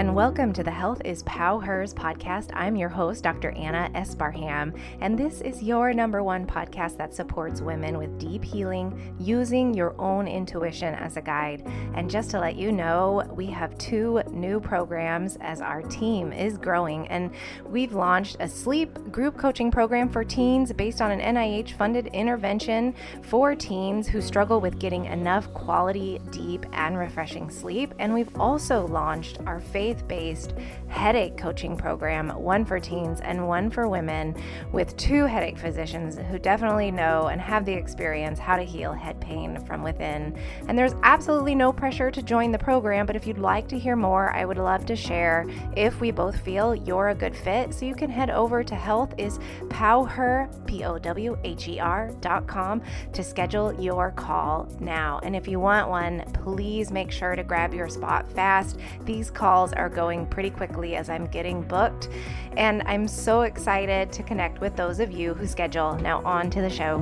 and welcome to the Health is Pow Hers podcast. I'm your host, Dr. Anna Esparham, and this is your number one podcast that supports women with deep healing using your own intuition as a guide. And just to let you know, we have two new programs as our team is growing, and we've launched a sleep group coaching program for teens based on an NIH funded intervention for teens who struggle with getting enough quality, deep, and refreshing sleep. And we've also launched our faith based headache coaching program, one for teens and one for women, with two headache physicians who definitely know and have the experience how to heal head pain from within. And there's absolutely no pressure to join the program, but if you'd like to hear more, I would love to share if we both feel you're a good fit. So you can head over to healthispowher, P O W H E R.com to schedule your call now. And if you want one, please make sure to grab your spot fast. These calls are going pretty quickly as I'm getting booked. And I'm so excited to connect with those of you who schedule. Now, on to the show.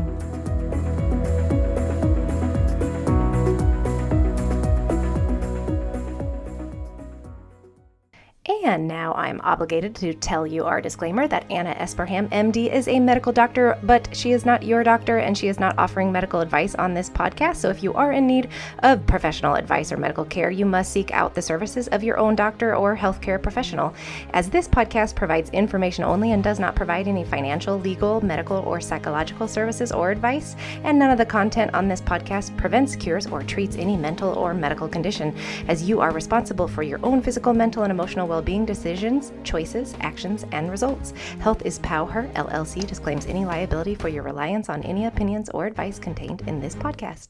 And now I'm obligated to tell you our disclaimer that Anna Esparham, MD, is a medical doctor, but she is not your doctor and she is not offering medical advice on this podcast. So if you are in need of professional advice or medical care, you must seek out the services of your own doctor or healthcare professional. As this podcast provides information only and does not provide any financial, legal, medical, or psychological services or advice, and none of the content on this podcast prevents, cures, or treats any mental or medical condition, as you are responsible for your own physical, mental, and emotional well being decisions, choices, actions, and results. Health is Power LLC disclaims any liability for your reliance on any opinions or advice contained in this podcast.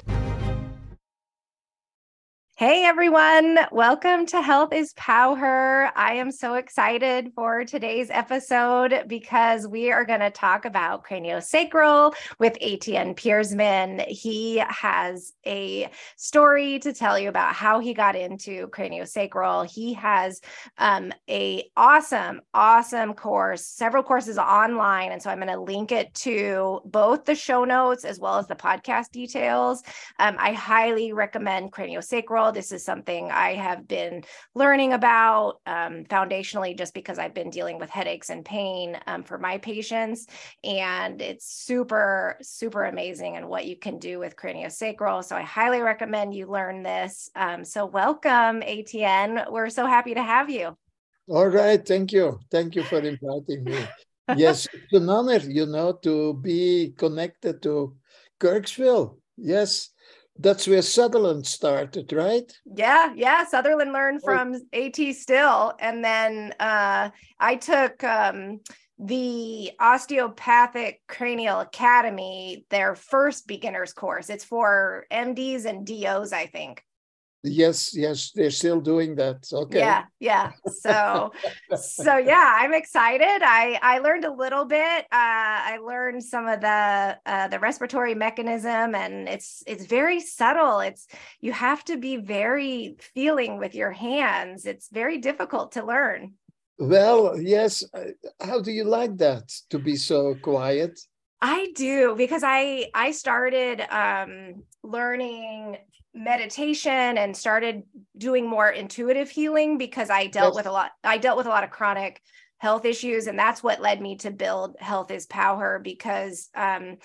Hey everyone, welcome to Health is Power. I am so excited for today's episode because we are going to talk about craniosacral with Etienne Peirsman. He has a story to tell you about how he got into craniosacral. He has um, a awesome, awesome course, several courses online, and so I'm going to link it to both the show notes as well as the podcast details. Um, I highly recommend craniosacral this is something I have been learning about um, foundationally just because I've been dealing with headaches and pain um, for my patients. And it's super, super amazing and what you can do with craniosacral. So I highly recommend you learn this. Um, so, welcome, Etienne. We're so happy to have you. All right. Thank you. Thank you for inviting me. yes, it's an honor, you know, to be connected to Kirksville. Yes, that's where Sutherland started, right? Yeah, yeah. Sutherland learned from AT Still, and then uh, I took um, the Osteopathic Cranial Academy, their first beginners course. It's for MDs and DOs, I think. Yes, yes, they're still doing that. Okay. Yeah, yeah. So, so yeah, I'm excited. I I learned a little bit. Uh, I learned some of the uh, the respiratory mechanism, and it's it's very subtle. It's you have to be very feeling with your hands. It's very difficult to learn. Well, yes. How do you like that to be so quiet? I do because I I started um, learning meditation and started doing more intuitive healing because I dealt yes. with a lot I dealt with a lot of chronic health issues and that's what led me to build health is power because um,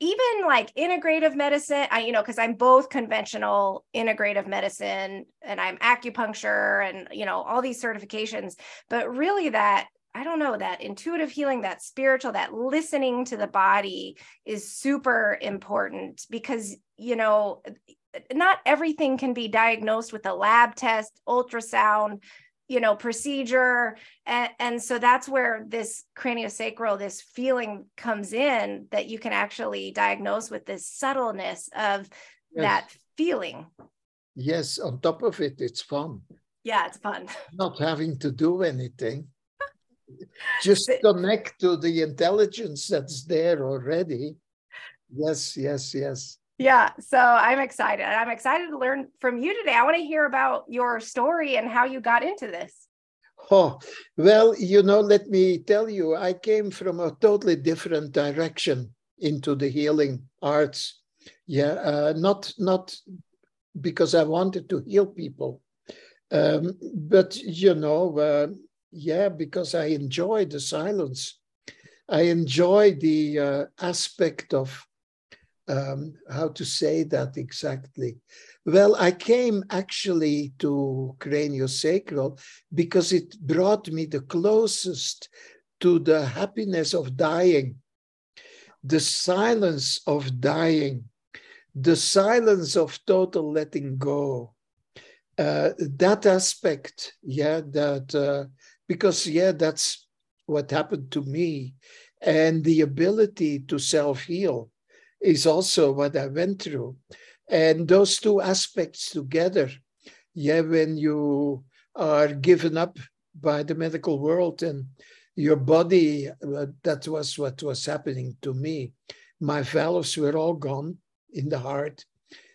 even like integrative medicine I you know because I'm both conventional integrative medicine and I'm acupuncture and you know all these certifications but really that I don't know, that intuitive healing, that spiritual, that listening to the body is super important because, you know, not everything can be diagnosed with a lab test, ultrasound, you know, procedure. And, and so that's where this craniosacral, this feeling comes in that you can actually diagnose with this subtleness of yes. that feeling. Yes, on top of it, it's fun. Yeah, it's fun. Not having to do anything. Just connect to the intelligence that's there already. Yes, yes, yes. Yeah, so I'm excited. I'm excited to learn from you today. I want to hear about your story and how you got into this. Oh, well, you know, let me tell you, I came from a totally different direction into the healing arts. Yeah, uh, not not because I wanted to heal people. Um, but you know, uh, yeah, because I enjoy the silence. I enjoy the uh, aspect of um, how to say that exactly. Well, I came actually to craniosacral because it brought me the closest to the happiness of dying, the silence of dying, the silence of total letting go. Uh, that aspect, yeah, that uh, because yeah, that's what happened to me, and the ability to self heal is also what I went through. And those two aspects together, yeah, when you are given up by the medical world and your body, uh, that was what was happening to me. My valves were all gone in the heart.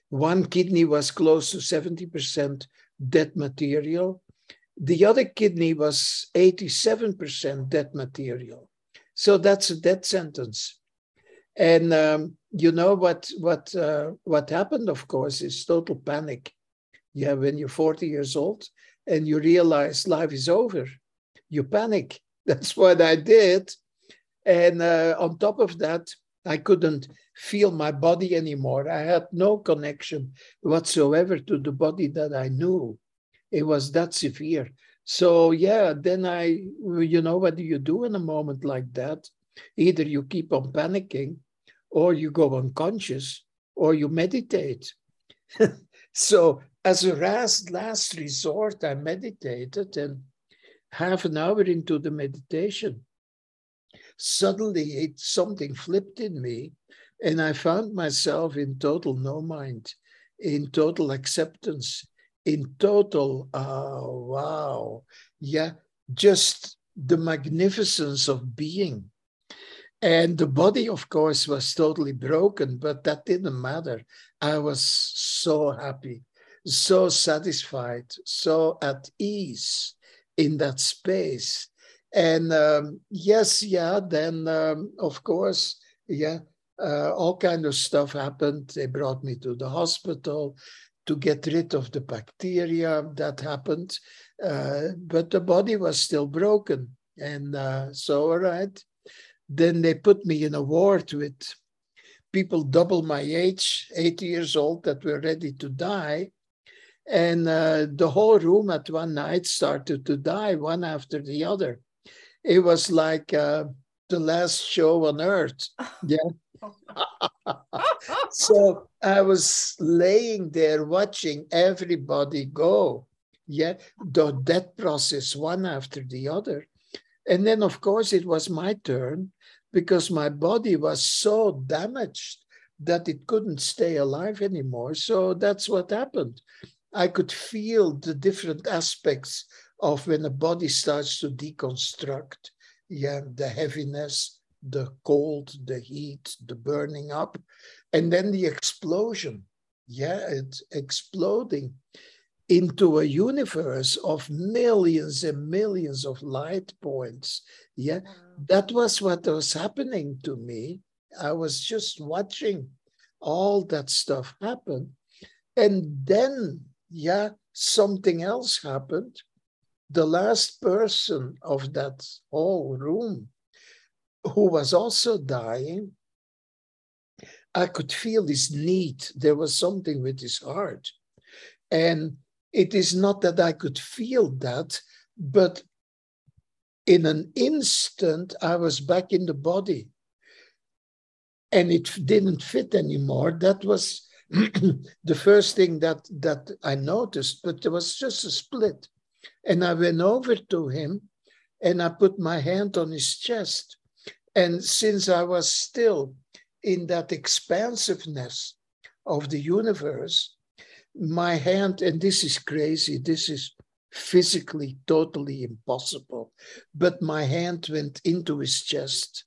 One kidney was close to 70% dead material. The other kidney was 87% dead material. So that's a death sentence. And um, you know what what uh, what happened? Of course, is total panic. Yeah, when you're 40 years old and you realize life is over, you panic. That's what I did. And uh, on top of that, I couldn't feel my body anymore. I had no connection whatsoever to the body that I knew. It was that severe. So yeah, then I, you know, what do you do in a moment like that? Either you keep on panicking or you go unconscious, or you meditate. so, as a last, last resort, I meditated, and half an hour into the meditation, suddenly it, something flipped in me, and I found myself in total no mind, in total acceptance, in total, oh, wow, yeah, just the magnificence of being and the body, of course, was totally broken, but that didn't matter. I was so happy, so satisfied, so at ease in that space. And um, yes, yeah, then um, of course, yeah, uh, all kind of stuff happened. They brought me to the hospital to get rid of the bacteria that happened, uh, but the body was still broken. And uh, so, all right, then they put me in a ward with people double my age, 80 years old, that were ready to die. And uh, the whole room at one night started to die, one after the other. It was like uh, the last show on earth. Yeah. so I was laying there watching everybody go. Yeah, the death process, one after the other. And then, of course, it was my turn because my body was so damaged that it couldn't stay alive anymore. So that's what happened. I could feel the different aspects of when a body starts to deconstruct. Yeah, the heaviness, the cold, the heat, the burning up, and then the explosion. Yeah, it's exploding into a universe of millions and millions of light points. Yeah, that was what was happening to me. I was just watching all that stuff happen. And then, yeah, something else happened. The last person of that whole room, who was also dying, I could feel his need. There was something with his heart. And it is not that I could feel that, but in an instant, I was back in the body. And it didn't fit anymore. That was the first thing that, that I noticed, but there was just a split. And I went over to him and I put my hand on his chest. And since I was still in that expansiveness of the universe, my hand, and this is crazy, this is physically totally impossible, but my hand went into his chest.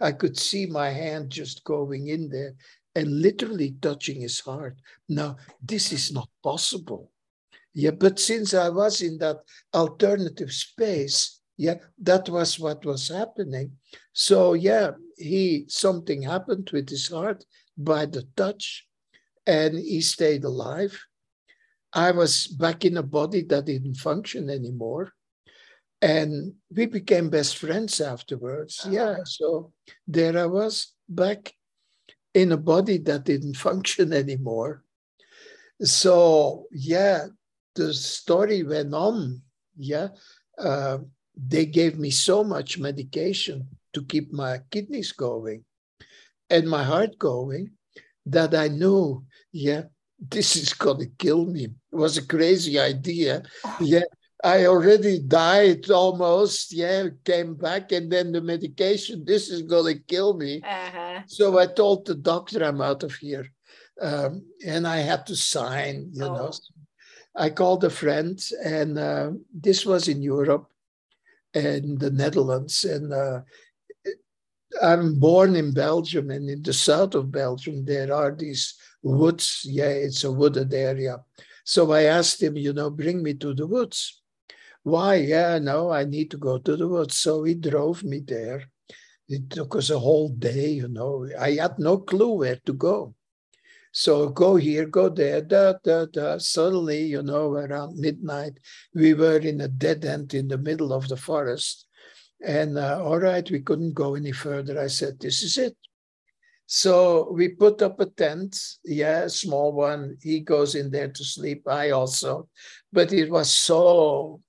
I could see my hand just going in there and literally touching his heart. Now, this is not possible. Yeah, but since I was in that alternative space, yeah, that was what was happening. So yeah, he something happened with his heart by the touch, and he stayed alive. I was back in a body that didn't function anymore. And we became best friends afterwards. Yeah. So there I was back in a body that didn't function anymore. So, yeah, the story went on. Yeah. Uh, they gave me so much medication to keep my kidneys going and my heart going that I knew, yeah, this is going to kill me. It was a crazy idea. Yeah, I already died almost. Yeah, came back, and then the medication. This is going to kill me. Uh-huh. So I told the doctor, I'm out of here, um, and I had to sign. You oh. know, I called a friend, and uh, this was in Europe, and the Netherlands, and uh, I'm born in Belgium, and in the south of Belgium, there are these woods. Yeah, it's a wooded area. So I asked him, you know, bring me to the woods. Why? Yeah, no, I need to go to the woods. So he drove me there. It took us a whole day, you know. I had no clue where to go. So go here, go there, da, da, da. Suddenly, you know, around midnight, we were in a dead end in the middle of the forest. And uh, all right, we couldn't go any further. I said, this is it. So we put up a tent, yeah, a small one. He goes in there to sleep. I also, but it was so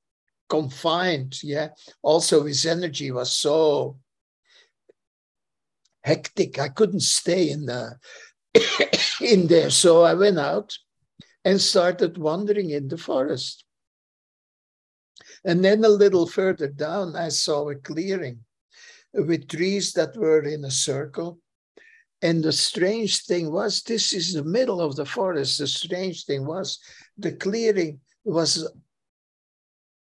confined, yeah. Also, his energy was so hectic. I couldn't stay in the in there. So I went out and started wandering in the forest. And then a little further down, I saw a clearing with trees that were in a circle. And the strange thing was, this is the middle of the forest. The strange thing was, the clearing was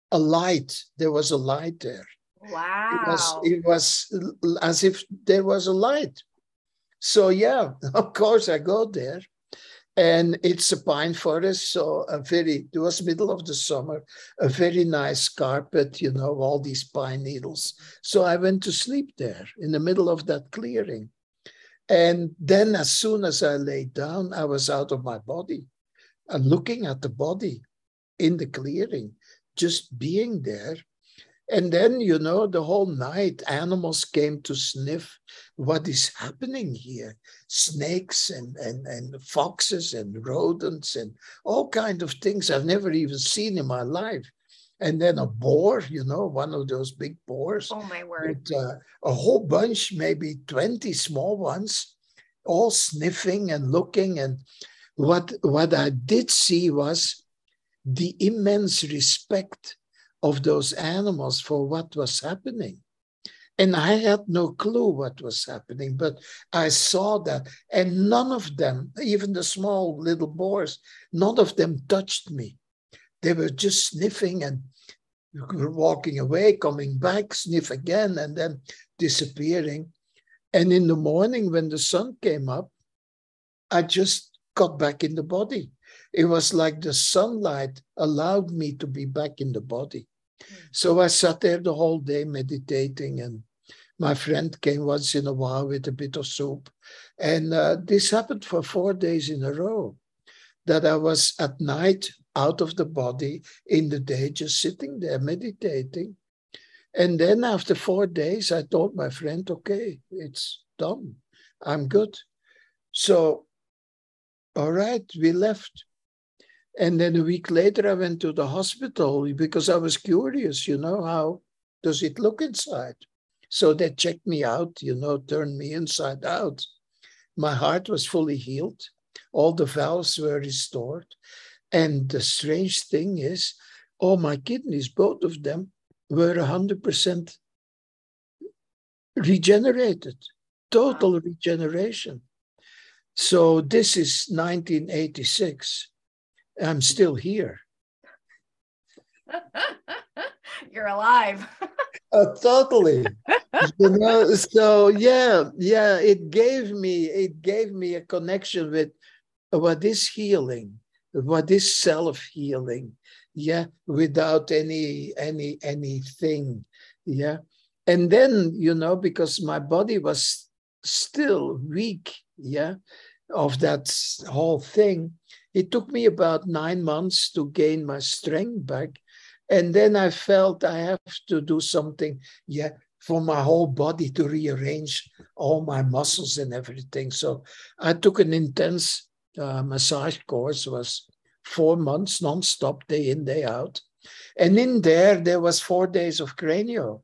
a light. There was a light there. Wow. It was, it was as if there was a light. So, yeah, of course, I go there and it's a pine forest so a very it was middle of the summer a very nice carpet you know all these pine needles so i went to sleep there in the middle of that clearing and then as soon as i lay down i was out of my body and looking at the body in the clearing just being there and then, you know, the whole night, animals came to sniff what is happening here. Snakes and, and, and foxes and rodents and all kind of things I've never even seen in my life. And then a boar, you know, one of those big boars. Oh, my word. With, uh, a whole bunch, maybe 20 small ones, all sniffing and looking. And what, what I did see was the immense respect of those animals for what was happening. And I had no clue what was happening, but I saw that. And none of them, even the small little boars, none of them touched me. They were just sniffing and walking away, coming back, sniff again, and then disappearing. And in the morning, when the sun came up, I just got back in the body. It was like the sunlight allowed me to be back in the body. So I sat there the whole day meditating, and my friend came once in a while with a bit of soup. And uh, this happened for four days in a row that I was at night out of the body, in the day just sitting there meditating. And then after four days, I told my friend, okay, it's done. I'm good. So, all right, we left. And then a week later, I went to the hospital because I was curious, you know, how does it look inside? So they checked me out, you know, turned me inside out. My heart was fully healed. All the valves were restored. And the strange thing is, all my kidneys, both of them, were 100% regenerated, total regeneration. So this is 1986. I'm still here. You're alive. uh, totally. you know, so yeah, yeah, it gave me it gave me a connection with what is healing, what is self-healing. Yeah, without any any anything. Yeah. And then, you know, because my body was still weak, yeah, of that whole thing, it took me about nine months to gain my strength back. And then I felt I have to do something, yeah, for my whole body to rearrange all my muscles and everything. So I took an intense uh, massage course, was four months non-stop, day in, day out. And in there, there was four days of cranio.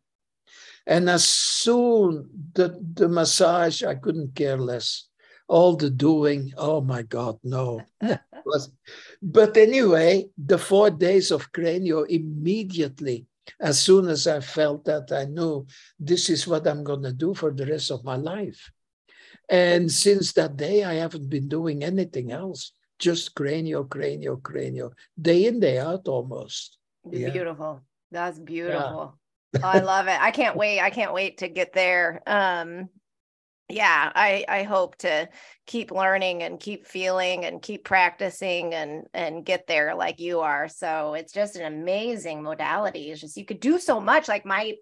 And as soon the, the massage, I couldn't care less. All the doing, oh my God, no. but anyway, the four days of cranio immediately as soon as I felt that, I knew this is what I'm going to do for the rest of my life. And since that day, I haven't been doing anything else, just cranio, cranio, cranio, day in, day out almost. Yeah. Beautiful. That's beautiful. Yeah. oh, I love it. I can't wait. I can't wait to get there. Um, yeah i i hope to keep learning and keep feeling and keep practicing and and get there like you are so it's just an amazing modality it's just you could do so much like my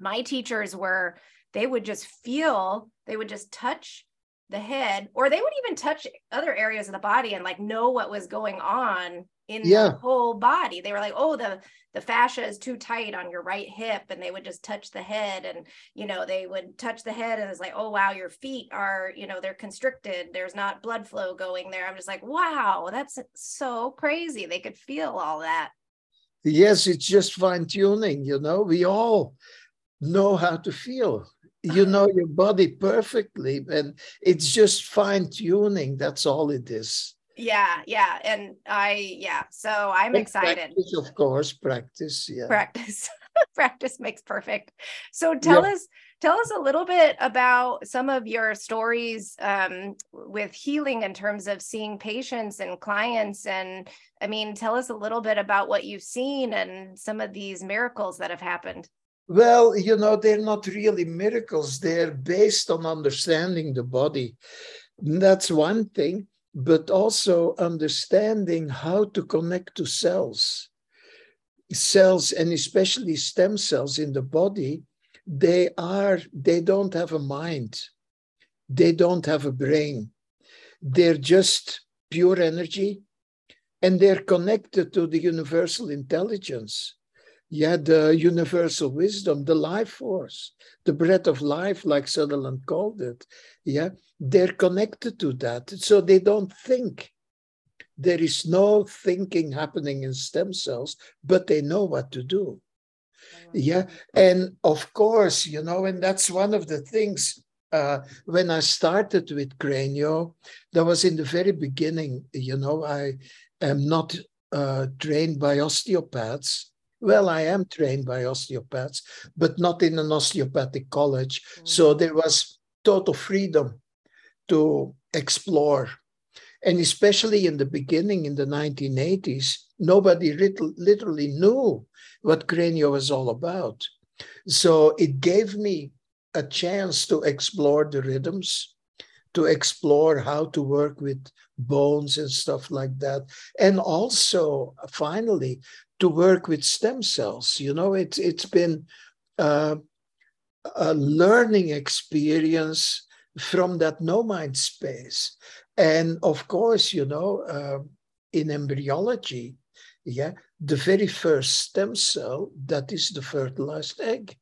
my teachers were they would just feel they would just touch the head or they would even touch other areas of the body and like know what was going on in yeah. the whole body. They were like oh the the fascia is too tight on your right hip and they would just touch the head and you know they would touch the head and it's like oh wow your feet are you know they're constricted. There's not blood flow going there. I'm just like wow that's so crazy. They could feel all that. Yes it's just fine tuning you know? We all know how to feel you know your body perfectly and it's just fine tuning that's all it is. Yeah yeah and i yeah so i'm and excited. practice, of course practice yeah. Practice practice makes perfect. So tell yeah. us tell us a little bit about some of your stories um, with healing in terms of seeing patients and clients and i mean tell us a little bit about what you've seen and some of these miracles that have happened well you know they're not really miracles they're based on understanding the body that's one thing but also understanding how to connect to cells. Cells, and especially stem cells in the body, they are, they don't have a mind. They don't have a brain. They're just pure energy and they're connected to the universal intelligence. Yeah, the universal wisdom, the life force, the breath of life, like Sutherland called it. Yeah, they're connected to that. So they don't think. There is no thinking happening in stem cells, but they know what to do. Yeah. And of course, you know, and that's one of the things uh, when I started with Cranio, that was in the very beginning, you know, I am not uh, trained by osteopaths. Well, I am trained by osteopaths, but not in an osteopathic college. Mm-hmm. So there was total freedom to explore. And especially in the beginning, in the 1980s, nobody literally knew what cranio was all about. So it gave me a chance to explore the rhythms, to explore how to work with bones and stuff like that. And also, finally, to work with stem cells. You know, it's, it's been uh, a learning experience from that no mind space. And of course, you know, uh, in embryology, yeah, the very first stem cell, that is the fertilized egg.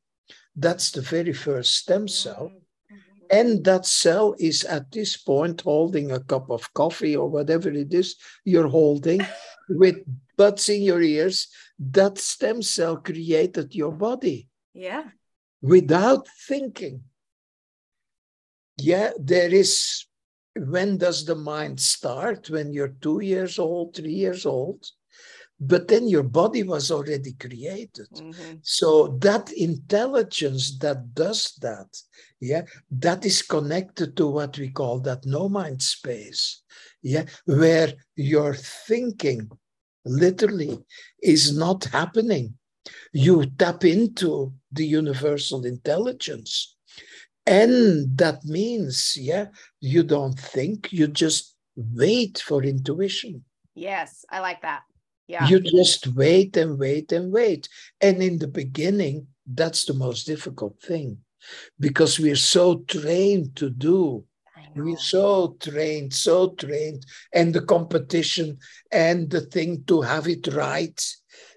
That's the very first stem cell. Mm-hmm. And that cell is at this point holding a cup of coffee or whatever it is you're holding with buds in your ears. That stem cell created your body. Yeah. Without thinking yeah, there is. When does the mind start? When you're two years old, three years old? But then your body was already created. Mm-hmm. So that intelligence that does that, yeah, that is connected to what we call that no mind space, yeah, where your thinking literally is not happening. You tap into the universal intelligence and that means, yeah, you don't think, you just wait for intuition. Yes, I like that. Yeah. You just wait and wait and wait. And in the beginning, that's the most difficult thing because we're so trained to do we're so trained, so trained, and the competition and the thing to have it right,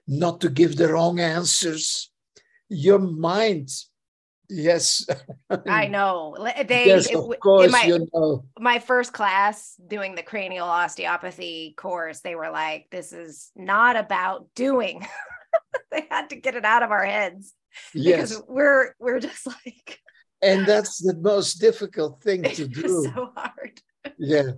not to give the wrong answers. Your mind Yes. I know. They, yes, of it, course, my, you know. My first class doing the cranial osteopathy course, they were like, this is not about doing. they had to get it out of our heads. Yes. Because we're we're just like and that's the most difficult thing to do. so hard. yeah.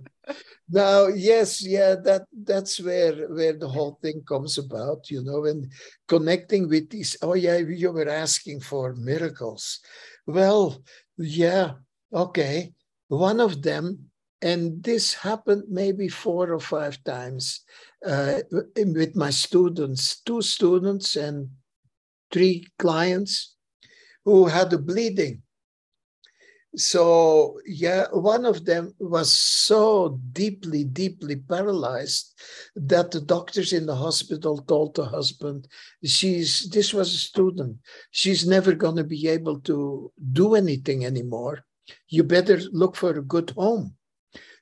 Now, yes, yeah, that that's where where the whole thing comes about, you know, and connecting with these. Oh, yeah, you were asking for miracles. Well, yeah, okay. One of them, and this happened maybe four or five times uh, with my students, two students and three clients who had a bleeding so yeah one of them was so deeply deeply paralyzed that the doctors in the hospital told the husband she's this was a student. She's never going to be able to do anything anymore. You better look for a good home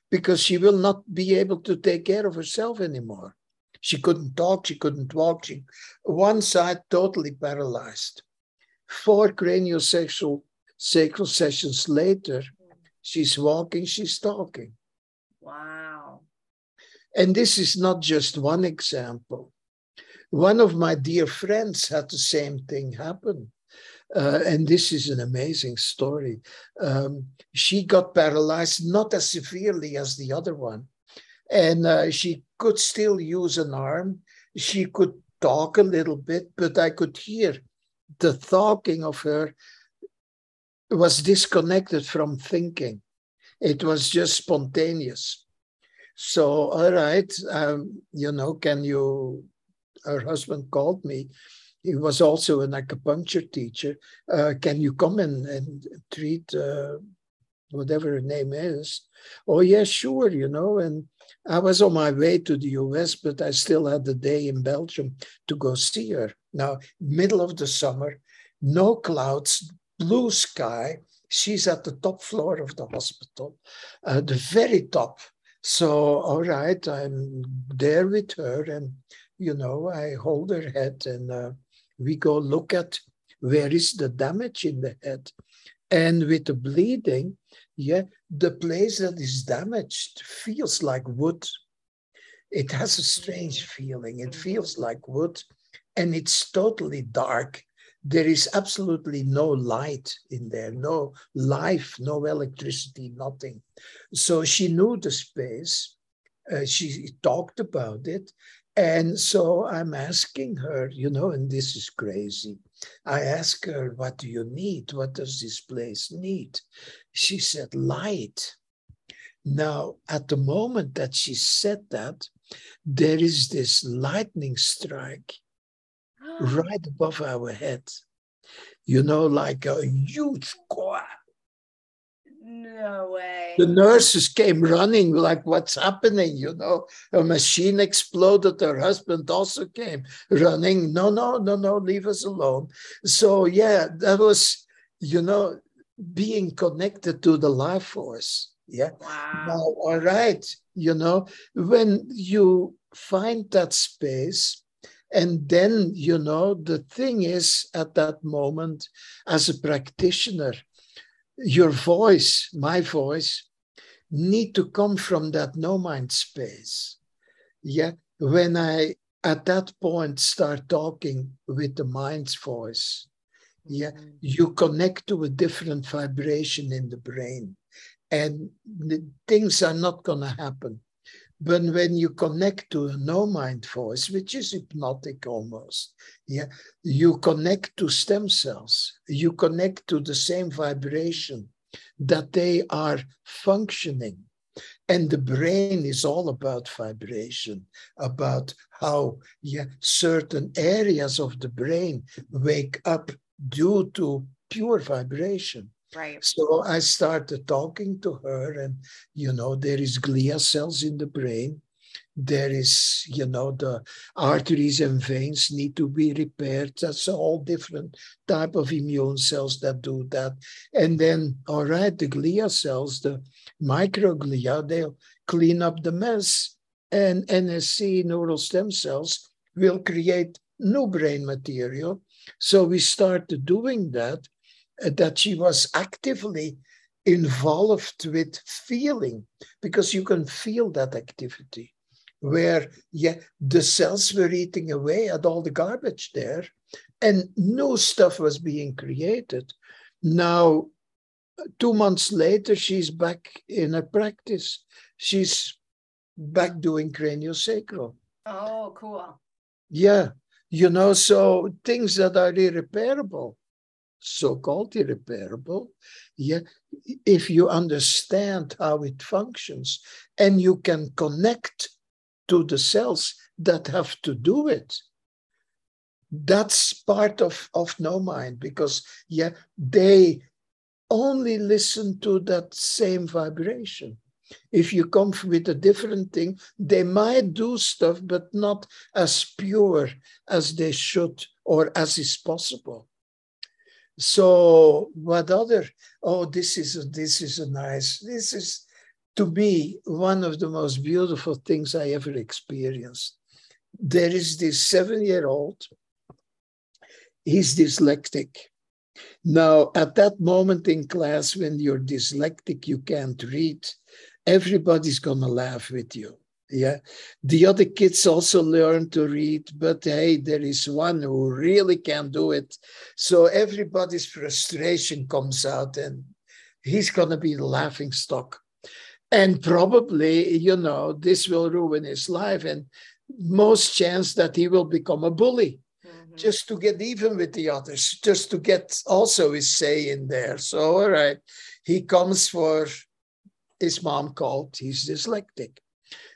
because she will not be able to take care of herself anymore. She couldn't talk she couldn't walk she one side totally paralyzed. Four craniosacral sacral sessions later, she's walking, she's talking. Wow. And this is not just one example. One of my dear friends had the same thing happen. Uh, and this is an amazing story. Um, she got paralyzed, not as severely as the other one. And uh, she could still use an arm. She could talk a little bit, but I could hear the talking of her was disconnected from thinking. It was just spontaneous. So, all right, um, you know, can you? Her husband called me. He was also an acupuncture teacher. Uh, can you come in and treat uh, whatever her name is? Oh, yeah, sure, you know. And I was on my way to the US, but I still had the day in Belgium to go see her. Now, middle of the summer, no clouds, blue sky. She's at the top floor of the hospital, uh, the very top. So, all right, I'm there with her, and you know, I hold her head, and uh, we go look at where is the damage in the head. And with the bleeding, yeah, the place that is damaged feels like wood. It has a strange feeling. It feels like wood, and it's totally dark there is absolutely no light in there, no life, no electricity, nothing. So she knew the space. Uh, she talked about it. And so I'm asking her, you know, and this is crazy. I ask her, what do you need? What does this place need? She said, light. Now, at the moment that she said that, there is this lightning strike right above our heads. You know, like a huge core. No way. The nurses came running, like, what's happening? You know, a machine exploded. Her husband also came running. No, no, no, no, leave us alone. So, yeah, that was, you know, being connected to the life force. Yeah. Wow. Now, all right. You know, when you find that space, and then, you know, the thing is at that moment, as a practitioner, your voice, my voice, need to come from that no mind space. Yeah. When I, at that point, start talking with the mind's voice, yeah, mm-hmm. you connect to a different vibration in the brain. And things are not going to happen but when you connect to a no mind voice, which is hypnotic almost, yeah, you connect to stem cells, you connect to the same vibration that they are functioning. And the brain is all about vibration, about how yeah, certain areas of the brain wake up due to pure vibration. Right. So I started talking to her, and you know, there is glia cells in the brain, there is, you know, the arteries and veins need to be repaired. That's all different type of immune cells that do that. And then, all right, the glia cells, the microglia, they'll clean up the mess. And NSC neural stem cells will create new brain material. So we started doing that, Uh, that she was actively involved with feeling because you can feel that activity where yeah the cells were eating away at all the garbage there and new stuff was being created. Now two months later she's back in a practice. She's back doing craniosacral oh cool. Yeah you know so things that are irreparable so-called irreparable. Yeah if you understand how it functions and you can connect to the cells that have to do it that's part of of no mind because yeah they only listen to that same vibration. If you come with a different thing they might do stuff but not as pure as they should or as is possible so what other? Oh, this is this is a nice. This is to me one of the most beautiful things I ever experienced. There is this seven-year-old. He's dyslexic. Now, at that moment in class, when you're dyslexic, you can't read. Everybody's gonna laugh with you yeah. The other kids also learn to read but hey there is one who really can do it. So everybody's frustration comes out and he's going to be the laughing stock. And probably you know this will ruin his life and most chance that he will become a bully. Mm-hmm. just to get even with the others just to get also his say in there. So all right he comes for his mom called. He's dyslexic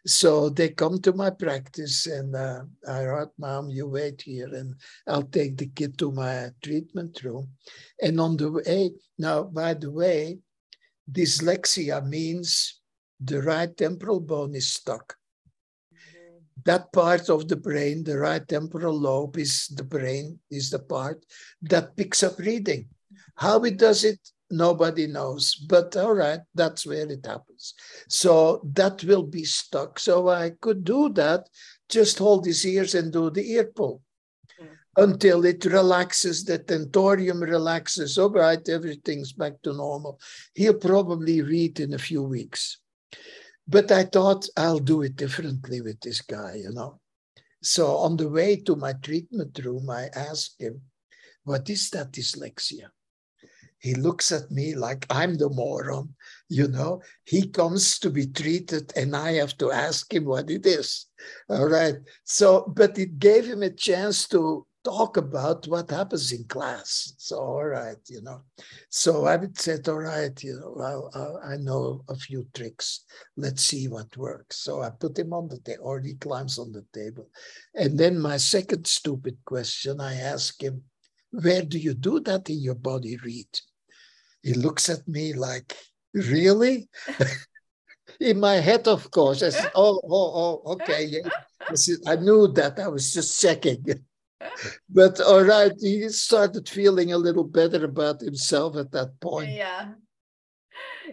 so they come to my practice and uh, I write, Mom, you wait here and I'll take the kid to my treatment room. And on the way, now, by the way, dyslexia means the right temporal bone is stuck. That part of the brain, the right temporal lobe, is the brain, is the part that picks up reading. How it does it, nobody knows. But all right, that's where it happens. So that will be stuck. So I could do that, just hold his ears and do the ear pull mm. until it relaxes, the tentorium relaxes. All right, everything's back to normal. He'll probably read in a few weeks. But I thought I'll do it differently with this guy, you know. So on the way to my treatment room, I asked him, What is that dyslexia? He looks at me like I'm the moron, you know. He comes to be treated, and I have to ask him what it is. All right. So, but it gave him a chance to talk about what happens in class. So, all right, you know. So I would say, all right, you know, I, I know a few tricks. Let's see what works. So I put him on the table, or he climbs on the table. And then my second stupid question, I ask him, where do you do that in your body read? He looks at me like, really? in my head, of course. I said, oh, oh, oh, okay. Yeah. I, said, I knew that. I was just checking. but all right, he started feeling a little better about himself at that point. Yeah.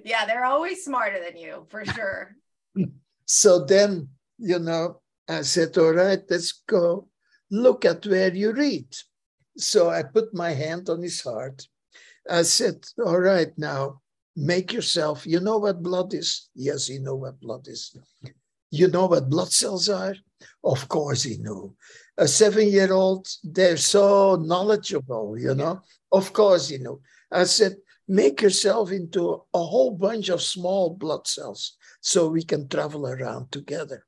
Yeah, they're always smarter than you, for sure. so then, you know, I said, all right, let's go look at where you read. So I put my hand on his heart I said, all right, now make yourself, you know what blood is? Yes, he know what blood is. You know what blood cells are? Of course he knew. A seven-year-old, they're so knowledgeable, you know? Of course he knew. I said, make yourself into a whole bunch of small blood cells so we can travel around together.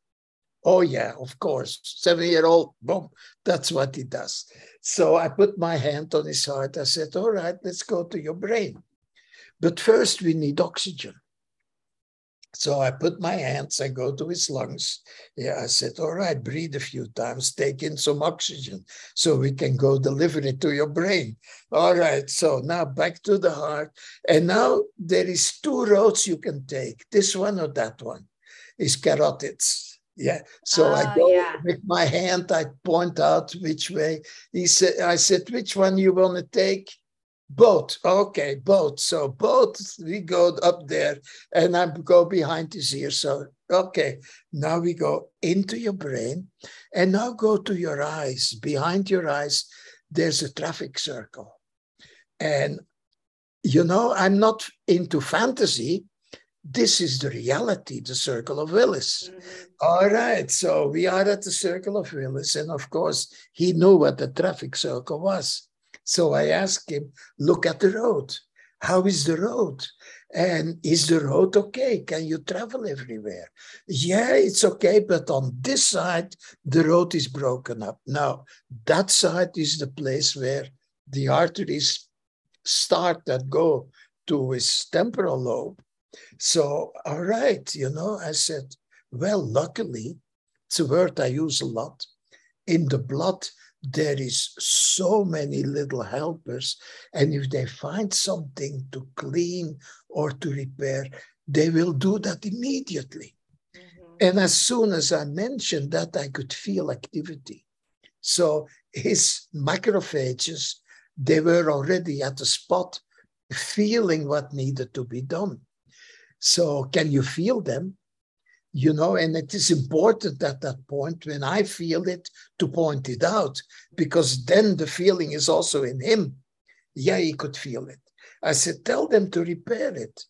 Oh, yeah, of course. Seven year old, boom, that's what he does. So I put my hand on his heart. I said, All right, let's go to your brain. But first, we need oxygen. So I put my hands, I go to his lungs. Yeah, I said, All right, breathe a few times, take in some oxygen so we can go deliver it to your brain. All right, so now back to the heart. And now there is two roads you can take this one or that one is carotids Yeah. So uh, I Ah, go yeah. with my hand, I point out which way. He said, I said, which one you want to take? Both. Okay, both. So both we go up there and I go behind his ear. So okay, now we go into your brain and now go to your eyes. Behind your eyes, there's a traffic circle. And you know, I'm not into fantasy. This is the reality, the circle of Willis. Mhm. All right, so we are at the Circle of Willis, and of course, he knew what the traffic circle was. So I asked him, Look at the road. How is the road? And is the road okay? Can you travel everywhere? Yeah, it's okay, but on this side, the road is broken up. Now, that side is the place where the arteries start that go to his temporal lobe. So, all right, you know, I said, well, luckily, it's a word I use a lot. In the blood, there is so many little helpers. And if they find something to clean or to repair, they will do that immediately. Mhm. And as soon as I mentioned that, I could feel activity. So his macrophages, they were already at the spot, feeling what needed to be done. So can you feel them? You know, and it is important at that point when I feel it to point it out, because then the feeling is also in him. Yeah, he could feel it. I said, tell them to repair it.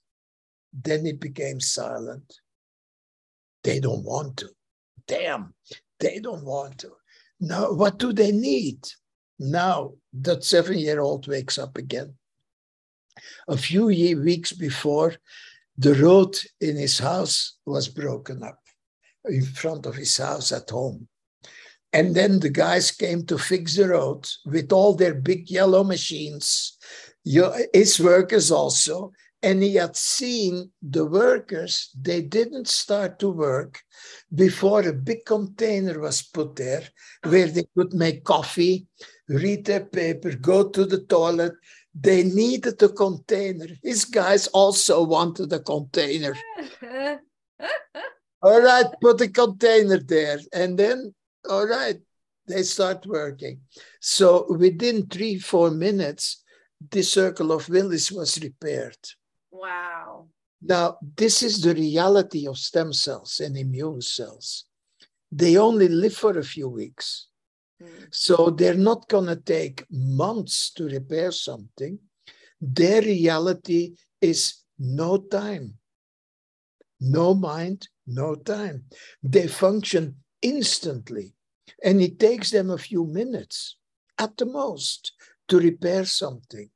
Then it became silent. They don't want to. Damn, they don't want to. Now, what do they need? Now that seven year old wakes up again. A few weeks before, the road in his house was broken up in front of his house at home. And then the guys came to fix the road with all their big yellow machines, his workers also. And he had seen the workers, they didn't start to work before a big container was put there where they could make coffee, read their paper, go to the toilet. They needed a container. His guys also wanted a container. All right, put a container there. And then, all right, they start working. So within three, four minutes, the circle of Willis was repaired. wow. Now, this is the reality of stem cells and immune cells. They only live for a few weeks. Mm. So they're not going to take months to repair something. Their reality is no time, no mind, no time. They function instantly. And it takes them a few minutes at the most to repair something.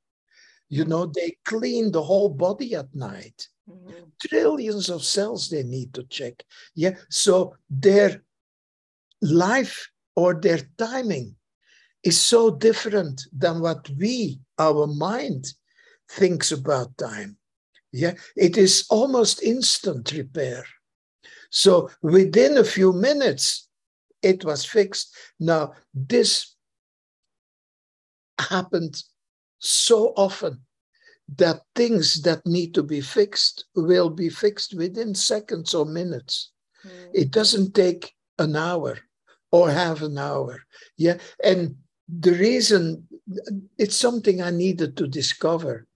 You know, they clean the whole body at night Mhm. trillions of cells they need to check. Yeah. So their life or their timing is so different than what we, our mind, thinks about time. Yeah. It is almost instant repair. So within a few minutes, it was fixed. Now, this happened so often that things that need to be fixed will be fixed within seconds or minutes. Mm. It doesn't take an hour or half an hour. Yeah. And the reason it's something I needed to discover.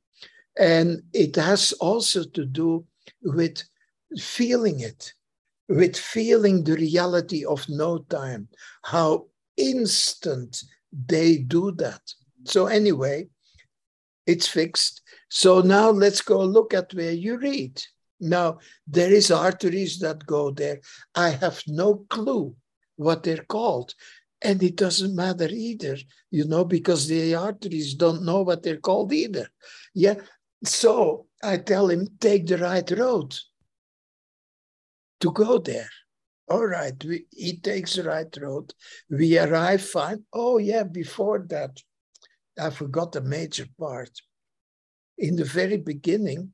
And it has also to do with feeling it, with feeling the reality of no time, how instant they do that. So, anyway, it's fixed. So now let's go look at where you read. Now, there is arteries that go there. I have no clue what they're called. And it doesn't matter either, you know, because the arteries don't know what they're called either. Yeah. So I tell him, take the right road to go there. All right. We, he takes the right road. We arrive fine. Oh, yeah. Before that, I forgot a major part. In the very beginning,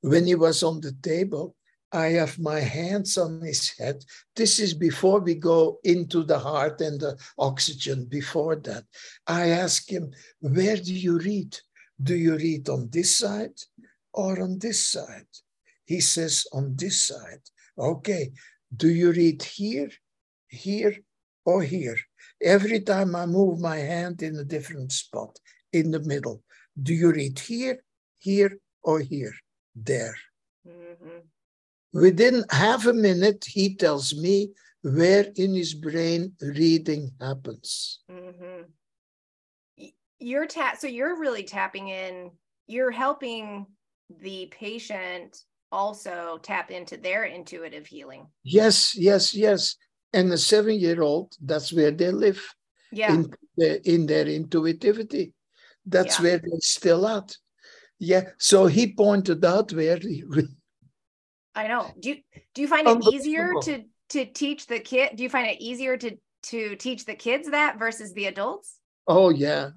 when he was on the table, I have my hands on his head. This is before we go into the heart and the oxygen. Before that, I ask him, Where do you read? Do you read on this side or on this side? He says, On this side. Okay, Do you read here, here, or here? Every time I move my hand in a different spot in the middle, do you read here, here, or here? There. Mm-hmm. Within half a minute, he tells me where in his brain reading happens. Mm-hmm. You're tap so you're really tapping in. You're helping the patient also tap into their intuitive healing. Yes, yes, yes. And the seven-year-old, that's where they live. Yeah. In, in their intuitivity. That's yeah. where they're still at. Yeah. So he pointed out where. I know. Do you do you find it easier to to teach the kid? Do you find it easier to to teach the kids that versus the adults? Oh yeah.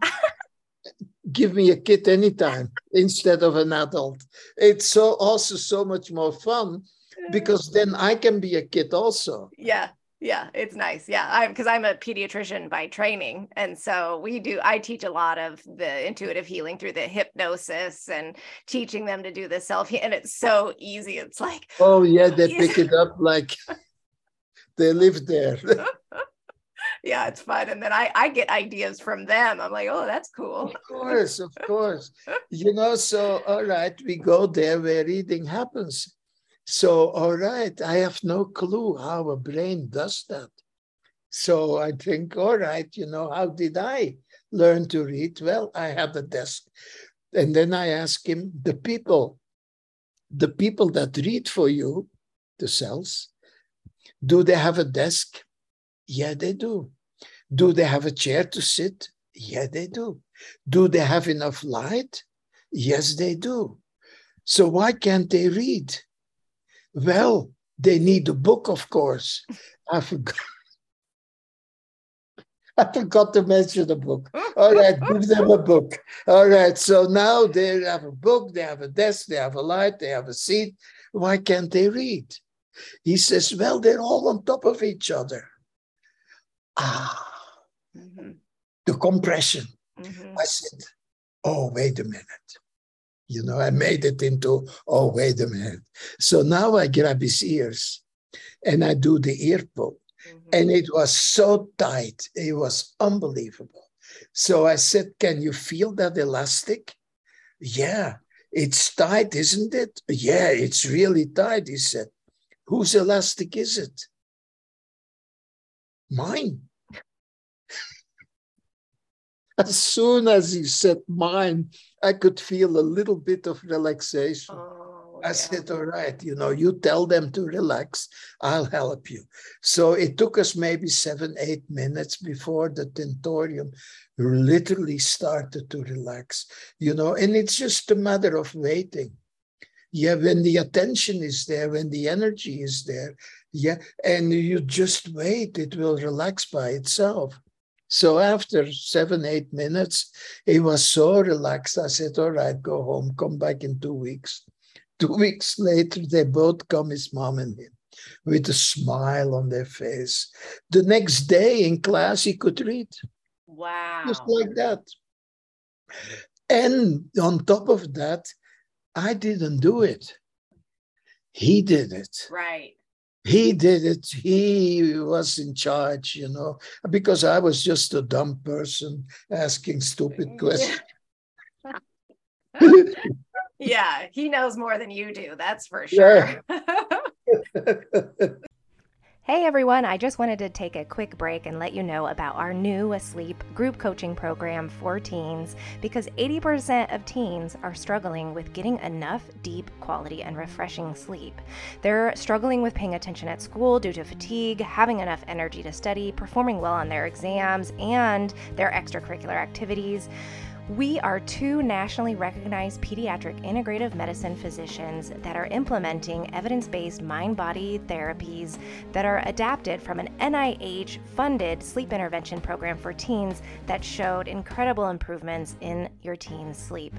Give me a kid anytime instead of an adult. It's so also so much more fun because then I can be a kid also. Yeah, yeah it's nice. Yeah i because i'm a pediatrician by training and so we do i teach a lot of the intuitive healing through the hypnosis and teaching them to do the self and it's so easy. It's like oh yeah they pick it up like they live there. Yeah it's fun and then i i get ideas from them. I'm like oh that's cool. Of course of course. You know so all right we go there where reading happens so, all right, I have no clue how a brain does that. So I think, all right, you know, how did I learn to read? Well, I have a desk. And then I ask him, the people, the people that read for you, the cells, do they have a desk? Yeah, they do. Do they have a chair to sit? Yeah, they do. Do they have enough light? Yes, they do. So why can't they read? Well, they need a book, of course. I forgot. I forgot to mention the book. All right, give them a book. All right, so now they have a book, they have a desk, they have a light, they have a seat. Why can't they read? He says, Well, they're all on top of each other. Ah, mm-hmm. the compression. Mm-hmm. I said, Oh, wait a minute. You know, I made it into, oh, wait a minute. So now I grab his ears and I do the ear pull. Mm-hmm. And it was so tight. It was unbelievable. So I said, Can you feel that elastic? Yeah, it's tight, isn't it? Yeah, it's really tight, he said. Whose elastic is it? Mine. As soon as he said mine, I could feel a little bit of relaxation. Oh, I yeah. said, All right, you know, you tell them to relax, I'll help you. So it took us maybe seven, eight minutes before the tentorium literally started to relax, you know, and it's just a matter of waiting. Yeah, when the attention is there, when the energy is there, yeah, and you just wait, it will relax by itself. So after seven, eight minutes, he was so relaxed. I said, All right, go home, come back in two weeks. Two weeks later, they both come, his mom and him, with a smile on their face. The next day in class, he could read. Wow. Just like that. And on top of that, I didn't do it. He did it. Right he did it. He was in charge you know because i was just a dumb person asking stupid questions. Yeah he knows more than you do that's for sure. yeah. Hey everyone, I just wanted to take a quick break and let you know about our new Asleep group coaching program for teens because 80% of teens are struggling with getting enough deep, quality, and refreshing sleep. They're struggling with paying attention at school due to fatigue, having enough energy to study, performing well on their exams, and their extracurricular activities. We are two nationally recognized pediatric integrative medicine physicians that are implementing evidence based mind body therapies that are adapted from an NIH funded sleep intervention program for teens that showed incredible improvements in your teen's sleep.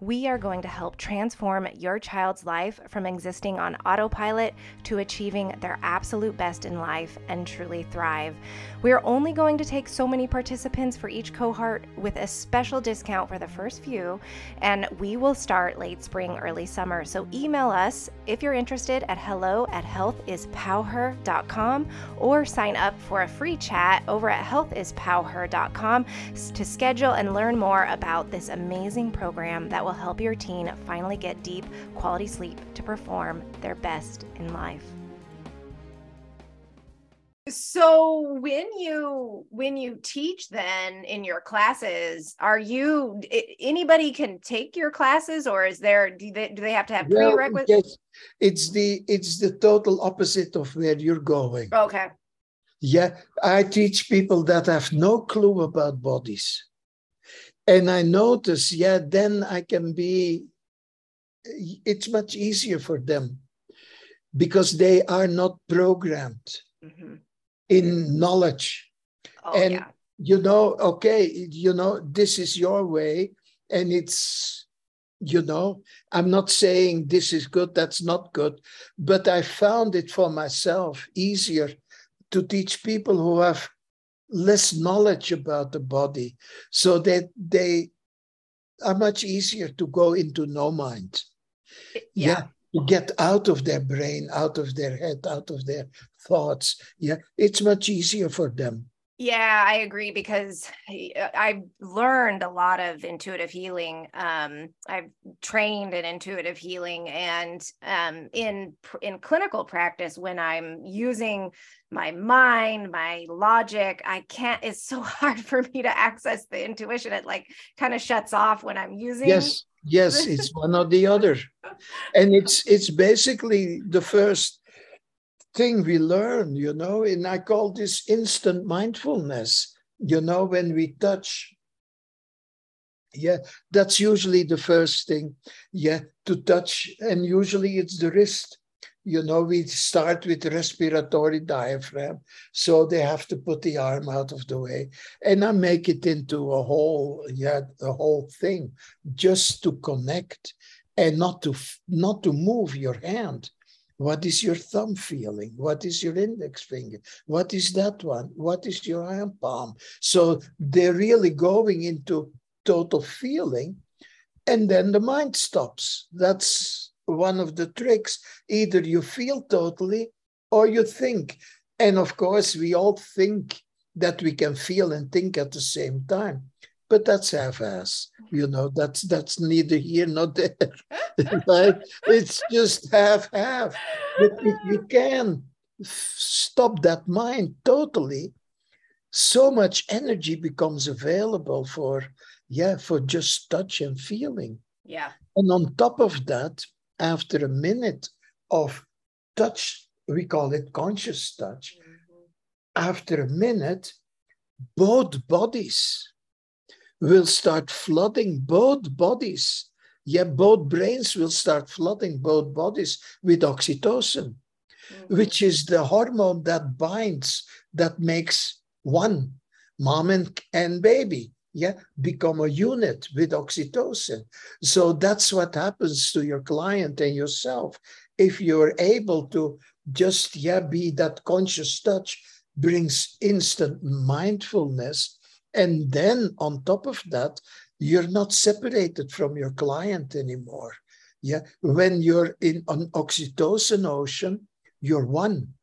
We are going to help transform your child's life from existing on autopilot to achieving their absolute best in life and truly thrive. We are only going to take so many participants for each cohort with a special discount discount for the first few, and we will start late spring, early summer. So email us if you're interested at hello at healthispowher.com or sign up for a free chat over at healthispowher.com to schedule and learn more about this amazing program that will help your teen finally get deep, quality sleep to perform their best in life so when you when you teach then in your classes are you anybody can take your classes or is there do they, do they have to have well, prerequisites? yes. it's the it's the total opposite of where you're going. Okay. Yeah i teach people that have no clue about bodies. And i notice yeah then i can be it's much easier for them because they are not programmed. Mm-hmm in knowledge. Oh, and yeah. you know, okay, you know, this is your way, and it's you know i'm not saying this is good that's not good but i found it for myself easier to teach people who have less knowledge about the body so that they are much easier to go into no mind yeah. yeah to get out of their brain, out of their head, out of their thoughts. Yeah, it's much easier for them. Yeah, I agree because I've learned a lot of intuitive healing. Um, I've trained in intuitive healing, and um, in in clinical practice, when I'm using my mind, my logic, I can't. It's so hard for me to access the intuition. It like kind of shuts off when I'm using. Yes, yes, it's one or the other, and it's it's basically the first thing we learn, you know, and I call this instant mindfulness, you know, when we touch. Yeah, that's usually the first thing. Yeah, to touch, and usually it's the wrist. You know, we start with respiratory diaphragm, so they have to put the arm out of the way, and I make it into a whole, yeah, the whole thing, just to connect, and not to not to move your hand what is your thumb feeling? What is your index finger? What is that one? What is your arm palm? So they're really going into total feeling. And then the mind stops. That's one of the tricks. Either you feel totally or you think. And of course, we all think that we can feel and think at the same time. But that's half-ass you know that's that's neither here nor there right? It's just half-half. But if you can stop that mind totally so much energy becomes available for yeah for just touch and feeling. Yeah. And on top of that after a minute of touch we call it conscious touch mm-hmm. after a minute both bodies will start flooding both bodies. Yeah, both brains will start flooding both bodies with oxytocin, mm-hmm. which is the hormone that binds, that makes one mom and, and baby yeah become a unit with oxytocin so that's what happens to your client and yourself if you're able to just yeah be that conscious touch brings instant mindfulness and then on top of that, you're not separated from your client anymore. Yeah. When you're in an oxytocin ocean, you're one,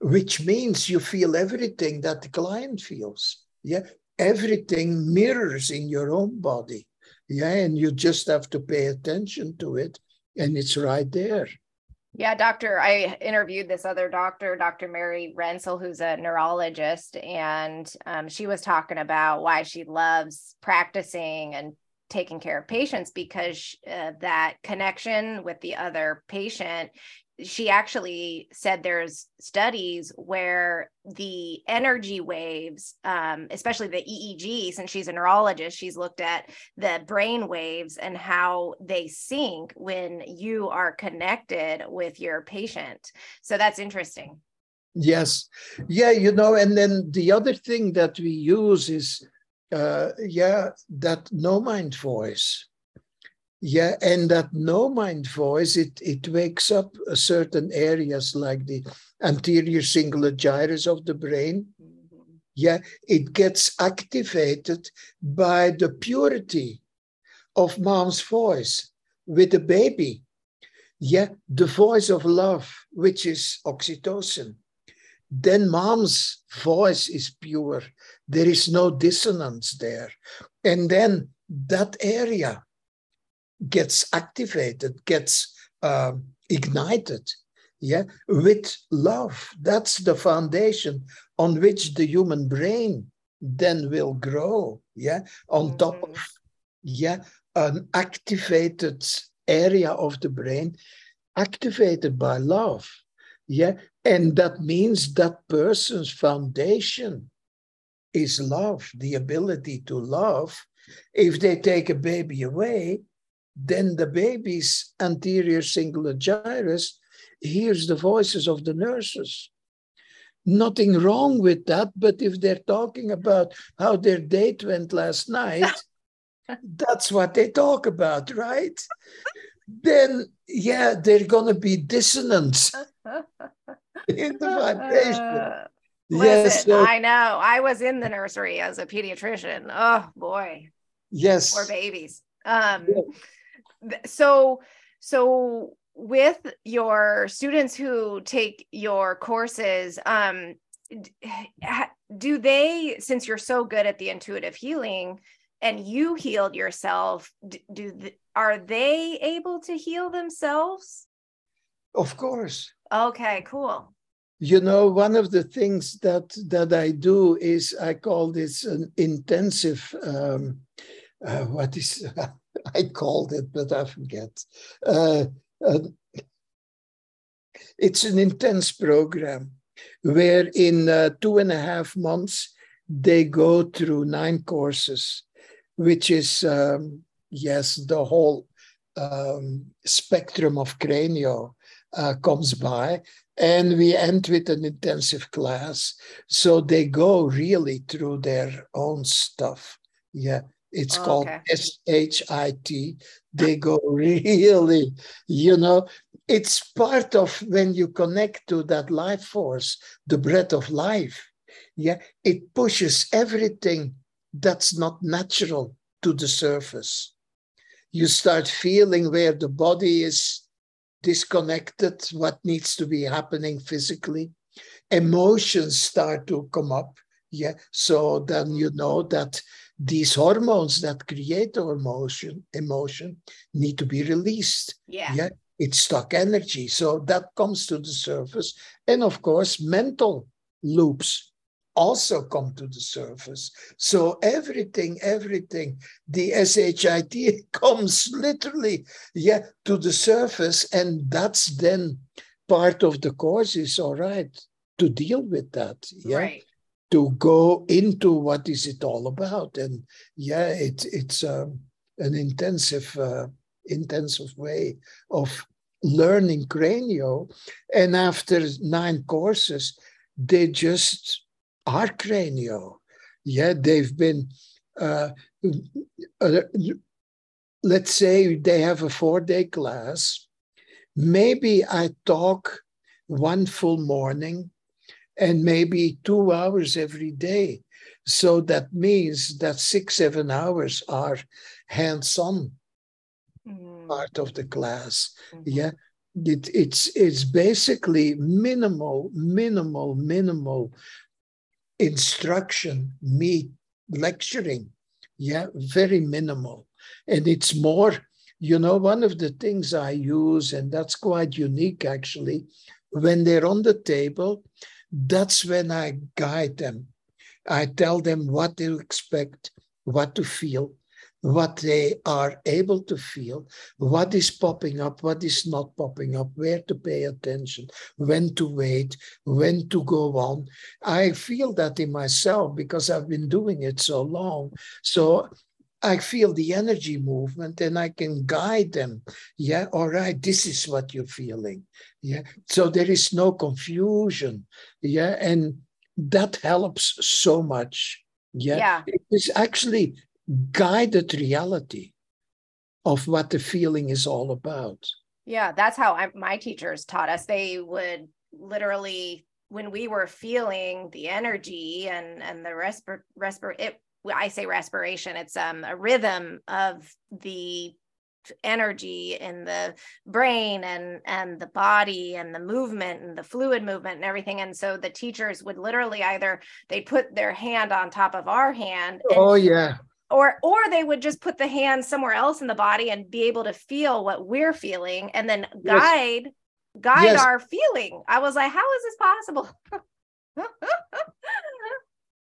which means you feel everything that the client feels. Yeah. Everything mirrors in your own body. Yeah. And you just have to pay attention to it. And it's right there. Yeah, doctor, I interviewed this other doctor, Dr. Mary Rensel, who's a neurologist, and um, she was talking about why she loves practicing and taking care of patients because uh, that connection with the other patient she actually said there's studies where the energy waves, um, especially the EEG, since she's a neurologist, she's looked at the brain waves and how they sync when you are connected with your patient. So that's interesting. Yes. Yeah, you know, and then the other thing that we use is, uh, yeah, that no mind voice. Yeah, and that no mind voice, it, it wakes up certain areas like the anterior cingulate gyrus of the brain. Mm-hmm. Yeah, it gets activated by the purity of mom's voice with the baby. Yeah, the voice of love, which is oxytocin. Then mom's voice is pure. There is no dissonance there. And then that area gets activated, gets um, ignited yeah with love. That's the foundation on which the human brain then will grow yeah on top of yeah an activated area of the brain activated by love yeah and that means that person's foundation is love the ability to love. If they take a baby away then the baby's anterior cingulate gyrus hears the voices of the nurses. Nothing wrong with that, but if they're talking about how their date went last night, that's what they talk about, right? then, yeah, they're going to be dissonance in the vibration. Uh, yes, so, I know. I was in the nursery as a pediatrician. Oh boy. Yes. Poor babies. Um. So so with your students who take your courses um do they since you're so good at the intuitive healing and you healed yourself do are they able to heal themselves? Of course. Okay cool. You know one of the things that that i do is i call this an intensive um uh, what is i called it but i forget uh, uh, it's an intense program where in uh, two and a half months they go through nine courses, which is, um, yes, the whole um, spectrum of cranio uh, comes by. And we end with an intensive class. So they go really through their own stuff. Yeah. It's oh, called okay. SHIT. They go really, you know, it's part of when you connect to that life force, the breath of life. Yeah, it pushes everything that's not natural to the surface. You start feeling where the body is disconnected, what needs to be happening physically. Emotions start to come up. Yeah, so then you know that these hormones that create our emotion emotion need to be released. Yeah. Yeah it's stuck energy. So that comes to the surface. And of course mental loops also come to the surface. So everything everything the shit comes literally yeah to the surface. And that's then part of the course is all right to deal with that. Yeah. Right to go into what is it all about. And yeah it, it's um, an intensive uh, intensive way of learning cranio and after nine courses they just are cranio yeah they've been uh, uh, let's say they have a four day class. Maybe i talk one full morning and maybe two hours every day. So that means that six, seven hours are hands on mm-hmm. part of the class. Mm-hmm. Yeah. It, it's it's basically minimal, minimal, minimal instruction, me lecturing. Yeah, very minimal. And it's more, you know, one of the things I use, and that's quite unique actually, when they're on the table, that's when I guide them. I tell them what to expect, what to feel, what they are able to feel, what is popping up, what is not popping up, where to pay attention, when to wait, when to go on. I feel that in myself because I've been doing it so long. So I feel the energy movement and I can guide them. Yeah, all right, this is what you're feeling. Yeah, so there is no confusion. Yeah, and that helps so much. Yeah, yeah. it is actually guided reality of what the feeling is all about. Yeah, that's how I, my teachers taught us. They would literally when we were feeling the energy and and the respir respir it I say respiration, it's um a rhythm of the energy in the brain and and the body and the movement and the fluid movement and everything and so the teachers would literally either they put their hand on top of our hand oh yeah or or they would just put the hand somewhere else in the body and be able to feel what we're feeling and then guide yes. guide yes. our feeling i was like how is this possible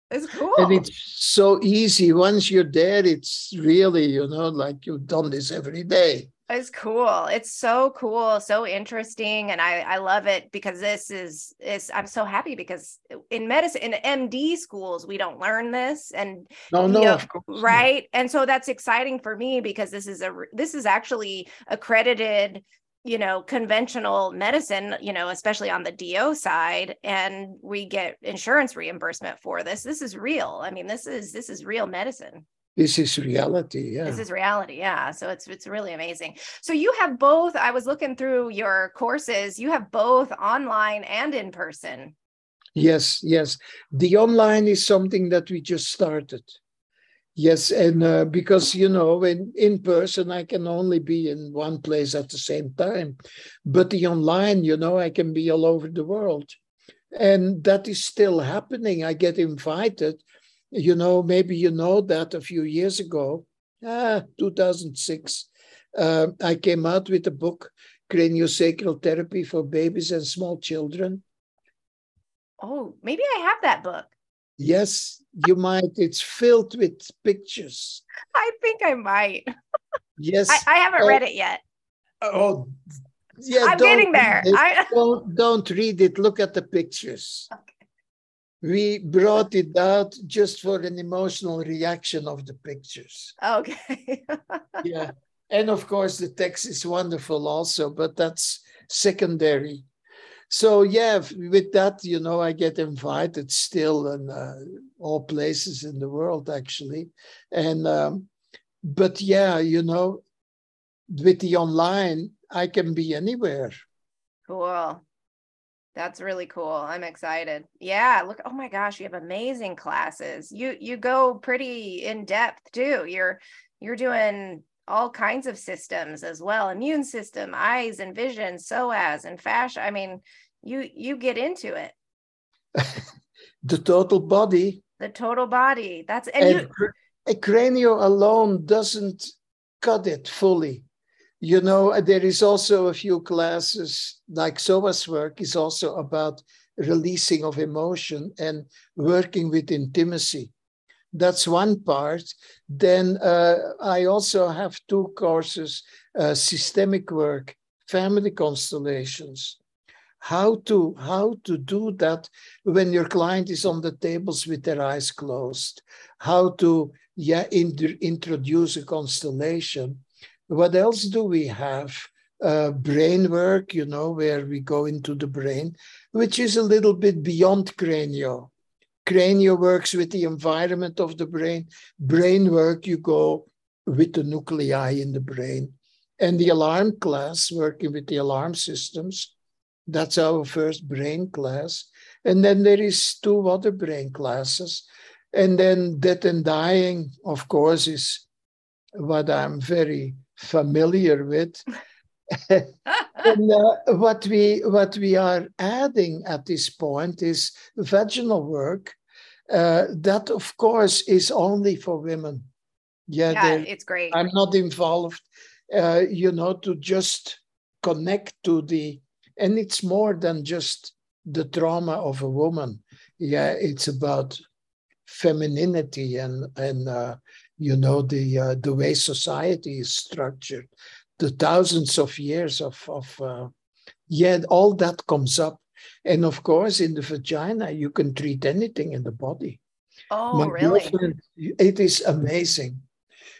it's cool. and it's so easy. Once you're there it's really you know like you've done this every day. It's cool. It's so cool, so interesting, and I I love it because this is is I'm so happy because in medicine in MD schools we don't learn this. And no no know, right? And so that's exciting for me because this is a this is actually accredited you know conventional medicine you know especially on the DO side and we get insurance reimbursement for this this is real. I mean this is this is real medicine. This is reality yeah. This is reality yeah. So it's it's really amazing. So you have both i was looking through your courses you have both online and in person. Yes yes. The online is something that we just started yes and uh, because you know in in person i can only be in one place at the same time but the online you know i can be all over the world and that is still happening i get invited you know, maybe you know that a few years ago, ah, 2006, uh, I came out with a book, Craniosacral Therapy for Babies and Small Children. Oh, maybe I have that book. Yes, you might. It's filled with pictures. I think I might. Yes. I, I haven't uh, read it yet. Oh, yeah. I'm getting there. I... Don't, don't read it. Look at the pictures. Okay we brought it out just for an emotional reaction of the pictures. Okay. yeah. And of course, the text is wonderful also, but that's secondary. So, yeah, with that, you know, I get invited still in uh, all places in the world, actually. And, um, but yeah, you know, with the online, I can be anywhere. Cool. That's really cool. I'm excited. Yeah, look, oh my gosh, you have amazing classes. You you go pretty in depth too. You're you're doing all kinds of systems as well. Immune system, eyes and vision, psoas and fascia. I mean, you you get into it. the total body. The total body. That's and, and you a cranial alone doesn't cut it fully you know, uh, there is also a few classes like Psoas work is also about releasing of emotion and working with intimacy. That's one part. Then uh, I also have two courses, uh, systemic work, family constellations. How to how to do that when your client is on the tables with their eyes closed. How to yeah in, introduce a constellation what else do we have? Uh, brain work, you know, where we go into the brain, which is a little bit beyond cranio. Cranio works with the environment of the brain. Brain work, you go with the nuclei in the brain. And the alarm class, working with the alarm systems, that's our first brain class. And then there is two other brain classes. And then death and dying, of course, is what I'm very familiar with. and uh, what we what we are adding at this point is vaginal work. Uh, that of course is only for women. Yeah, yeah it's great. I'm not involved. Uh, you know, to just connect to the, and it's more than just the trauma of a woman. Yeah, it's about femininity and and uh, you know the uh, the way society is structured the thousands of years of of uh, yeah all that comes up. And of course in the vagina you can treat anything in the body. Oh my really? it is amazing.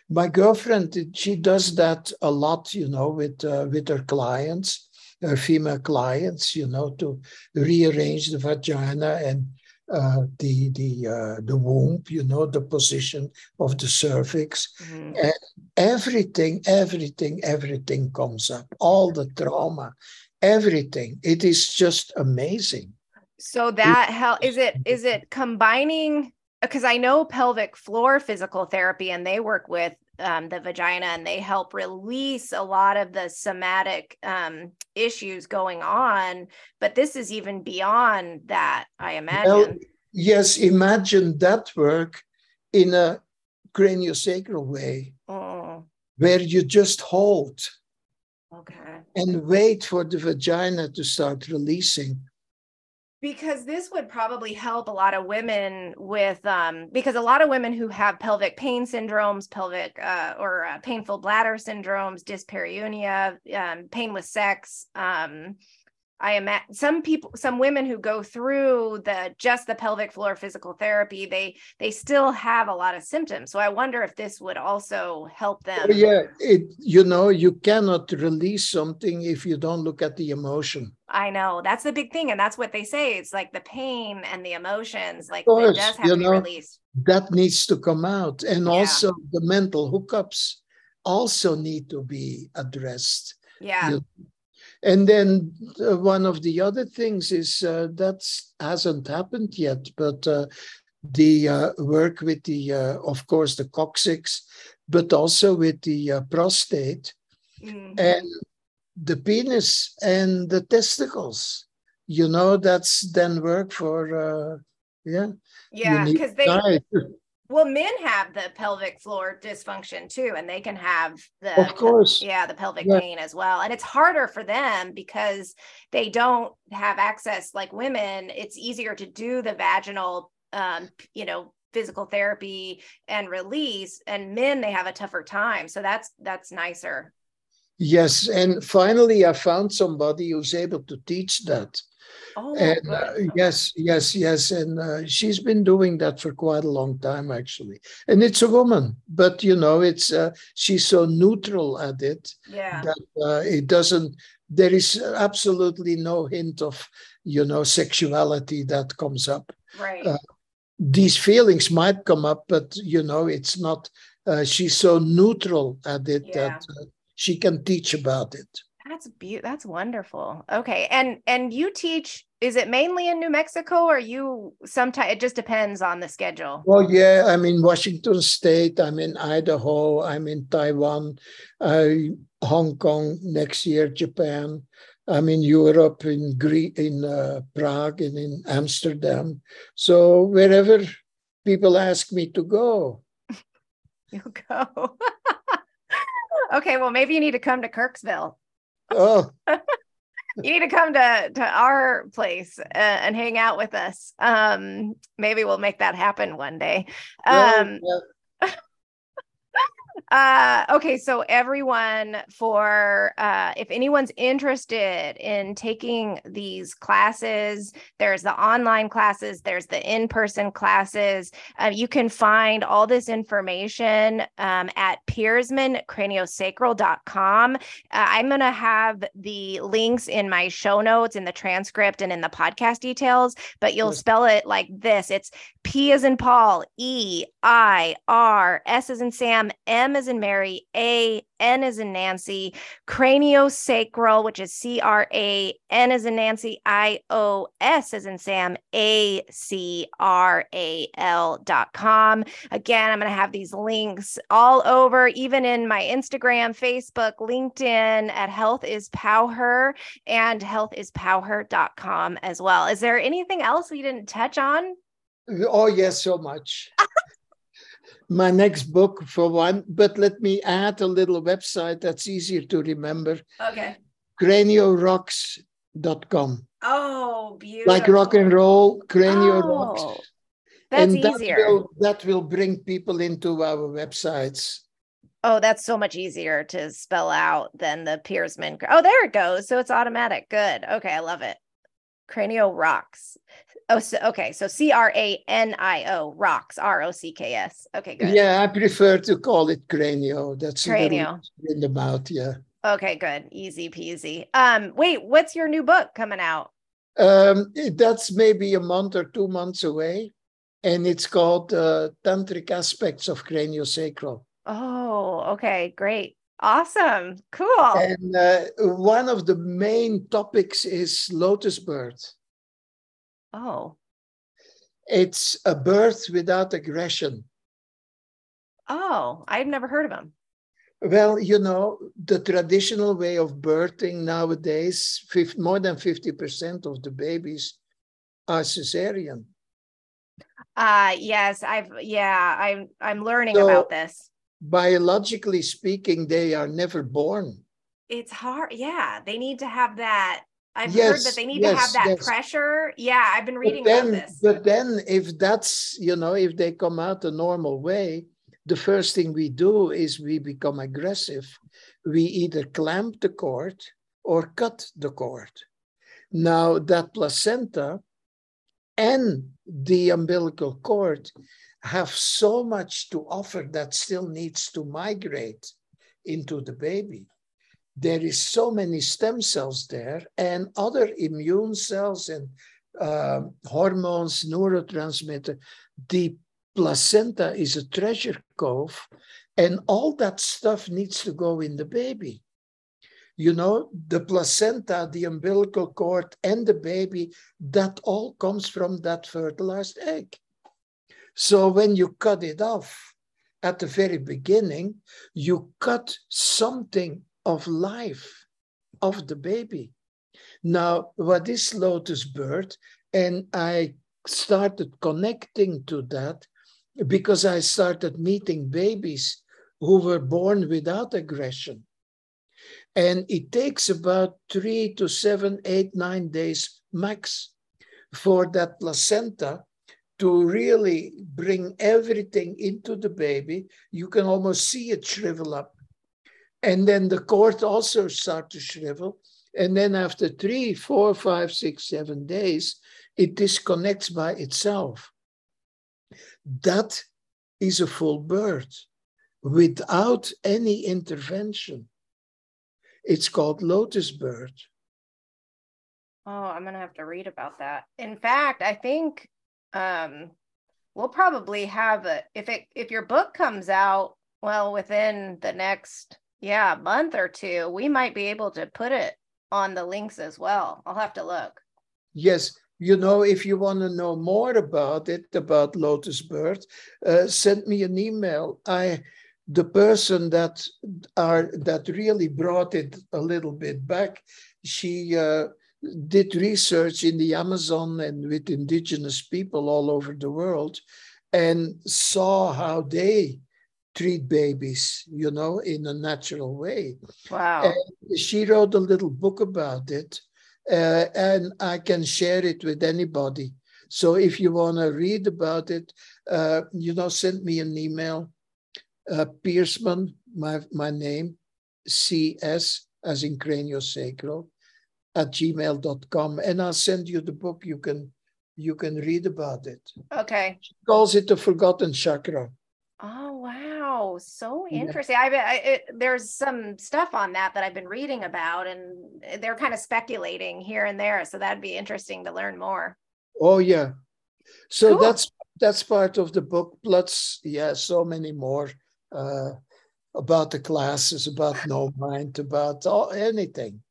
My girlfriend she does that a lot you know with uh, with her clients her female clients you know to rearrange the vagina and uh, the the uh, the womb, you know, the position of the cervix, mm-hmm. and everything, everything, everything comes up. All the trauma, everything. It is just amazing. So that help is it is it combining because I know pelvic floor physical therapy and they work with um, the vagina and they help release a lot of the somatic um, issues going on. But this is even beyond that, I imagine. Well, yes, imagine that work in a craniosacral way oh. where you just hold okay. and wait for the vagina to start releasing because this would probably help a lot of women with um because a lot of women who have pelvic pain syndromes pelvic uh, or uh, painful bladder syndromes dyspareunia um, pain with sex um I imagine some people, some women who go through the just the pelvic floor physical therapy, they they still have a lot of symptoms. So I wonder if this would also help oh, them. Oh, yeah, it you know you cannot release something if you don't look at the emotion. I know that's the big thing, and that's what they say. It's like the pain and the emotions, like course, it does have to be know, released. That needs to come out, and yeah. also the mental hookups also need to be addressed. Yeah. You, and then uh, one of the other things is uh, that hasn't happened yet, but uh, the uh, work with the, uh, of course, the coccyx, but also with the uh, prostate mm-hmm. and the penis and the testicles. You know, that's then work for, yeah. Yeah, because they well men have the pelvic floor dysfunction too and they can have the of course yeah the pelvic yeah. pain as well and it's harder for them because they don't have access like women it's easier to do the vaginal um you know physical therapy and release and men they have a tougher time so that's that's nicer yes and finally i found somebody who's able to teach that Oh, and uh, yes, yes, yes, and uh, she's been doing that for quite a long time, actually. And it's a woman, but you know, it's uh, she's so neutral at it yeah. that uh, it doesn't. There is absolutely no hint of you know sexuality that comes up. Right. Uh, these feelings might come up, but you know, it's not. Uh, she's so neutral at it yeah. that she can teach about it. That's beautiful. That's wonderful. Okay. And and you teach is it mainly in New Mexico or you sometimes it just depends on the schedule? Well, yeah, I'm in Washington State, I'm in Idaho, I'm in Taiwan, uh, Hong Kong next year, Japan. I'm in Europe, in Greece, in uh, Prague, and in Amsterdam. So wherever people ask me to go, you go. okay, well, maybe you need to come to Kirksville. Oh. you need to come to to our place uh, and hang out with us. Um, maybe we'll make that happen one day. Um, yeah, yeah. Uh, okay, so everyone, for uh, if anyone's interested in taking these classes, there's the online classes, there's the in person classes. Uh, you can find all this information um, at peirsmancraniosacral.com. Uh, I'm going to have the links in my show notes, in the transcript, and in the podcast details, but you'll spell it like this it's P as in Paul, E, I, R, S as in Sam, M as in Mary, A, N as in Nancy, craniosacral, which is C R A N as in Nancy, I O S as in Sam, A C R A L dot com. Again, I'm going to have these links all over, even in my Instagram, Facebook, LinkedIn at Health is Powher and healthispowher.com as well. Is there anything else we didn't touch on? Oh, yes, so much. My next book for one, but let me add a little website that's easier to remember. Okay. Craniorocks.com. Oh, beautiful. Like rock and roll, Cranio oh, Rocks. That's and that easier. Will, that will bring people into our websites. Oh, that's so much easier to spell out than the Peirsman. Oh, there it goes. So it's automatic. Good. Okay, I love it. Cranio Rocks. Oh, so, okay. So C R A N I O rocks R O C K S. Okay, good. Yeah, I prefer to call it cranio. That's cranio in the mouth. Yeah. Okay, good. Easy peasy. Um, wait, what's your new book coming out? Um, that's maybe a month or two months away, and it's called uh, Tantric Aspects of Craniosacral. Oh, okay, great. Awesome. Cool. And uh, one of the main topics is lotus birth. Oh. It's a birth without aggression. Oh, I've never heard of them. Well, you know, the traditional way of birthing nowadays, 50, more than 50% of the babies are cesarean. Uh yes, I've yeah, I'm I'm learning so, about this. Biologically speaking, they are never born. It's hard. Yeah, they need to have that I've yes, heard that they need yes, to have that yes. pressure. Yeah, I've been reading then, about this. But then if that's, you know, if they come out a normal way, the first thing we do is we become aggressive. We either clamp the cord or cut the cord. Now, that placenta and the umbilical cord have so much to offer that still needs to migrate into the baby. There is so many stem cells there and other immune cells and uh, hormones, neurotransmitter. The placenta is a treasure cove, and all that stuff needs to go in the baby. You know, the placenta, the umbilical cord, and the baby, that all comes from that fertilized egg. So when you cut it off at the very beginning, you cut something of life of the baby. Now, what is lotus birth? And I started connecting to that because I started meeting babies who were born without aggression. And it takes about three to seven, eight, nine days max for that placenta to really bring everything into the baby. You can almost see it shrivel up. And then the cord also start to shrivel. And then after three, four, five, six, seven days, it disconnects by itself. That is a full birth without any intervention. It's called lotus birth. Oh, I'm gonna have to read about that. In fact, I think um, we'll probably have a if it if your book comes out well within the next yeah a month or two, we might be able to put it on the links as well. I'll have to look. Yes, you know, if you want to know more about it, about Lotus Birth, uh, send me an email. I, the person that are that really brought it a little bit back, she uh, did research in the Amazon and with indigenous people all over the world, and saw how they treat babies, you know, in a natural way. Wow! And she wrote a little book about it uh, and I can share it with anybody. So if you want to read about it, uh, you know, send me an email. Uh, Peirsman, my, my name, CS, as in craniosacral, at gmail.com. And I'll send you the book. You can you can read about it. Okay. She calls it the forgotten chakra. Oh wow, so interesting. Yeah. I, I it, there's some stuff on that that I've been reading about, and they're kind of speculating here and there. So that'd be interesting to learn more. Oh yeah, so cool. that's that's part of the book. Plus, yeah, so many more uh, about the classes, about no mind, about all, anything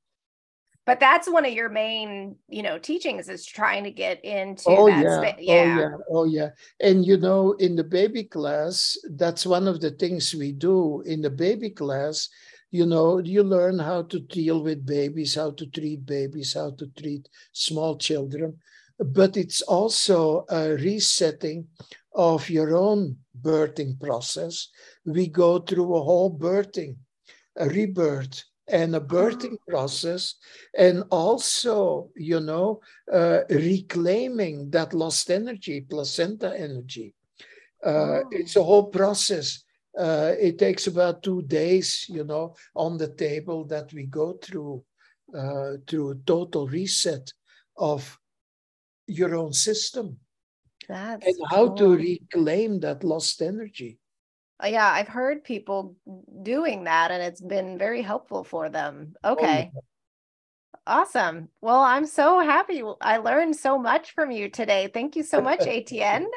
but that's one of your main you know teachings is trying to get into oh yeah. Spa- oh, yeah. oh yeah. Oh yeah. And you know in the baby class that's one of the things we do. In the baby class you know you learn how to deal with babies how to treat babies how to treat small children. But it's also a resetting of your own birthing process. We go through a whole birthing a rebirth and a birthing process, and also, you know, uh, reclaiming that lost energy, placenta energy. Uh, oh. It's a whole process. Uh, it takes about two days, you know, on the table that we go through uh, through total reset of your own system. That's and how cool. to reclaim that lost energy. Uh, yeah, I've heard people doing that and it's been very helpful for them. Okay. Oh, yeah. Awesome. Well, I'm so happy. I learned so much from you today. Thank you so much, Etienne.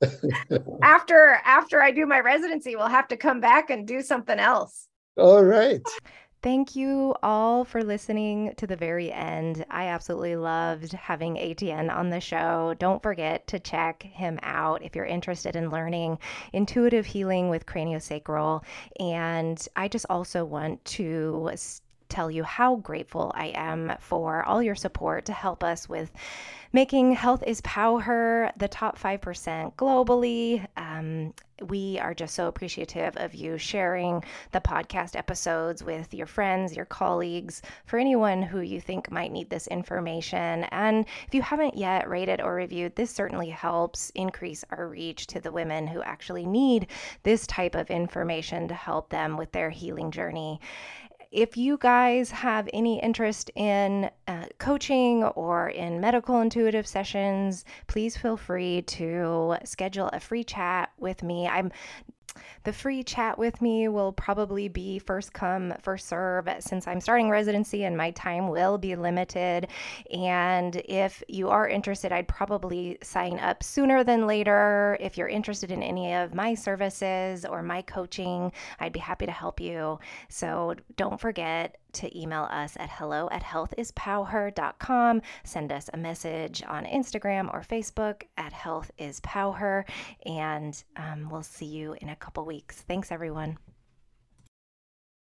after after I do my residency, we'll have to come back and do something else. All right. Thank you all for listening to the very end. I absolutely loved having Etienne on the show. Don't forget to check him out if you're interested in learning intuitive healing with craniosacral. And I just also want to tell you how grateful I am for all your support to help us with making Health is Power the top 5% globally. Um, we are just so appreciative of you sharing the podcast episodes with your friends, your colleagues, for anyone who you think might need this information. And if you haven't yet rated or reviewed, this certainly helps increase our reach to the women who actually need this type of information to help them with their healing journey if you guys have any interest in uh, coaching or in medical intuitive sessions, please feel free to schedule a free chat with me. I'm the free chat with me will probably be first come, first serve since I'm starting residency and my time will be limited. And if you are interested, I'd probably sign up sooner than later. If you're interested in any of my services or my coaching, I'd be happy to help you. So don't forget to email us at hello at healthispowher.com. Send us a message on Instagram or Facebook at healthispowher. And um, we'll see you in a couple weeks. Thanks, everyone.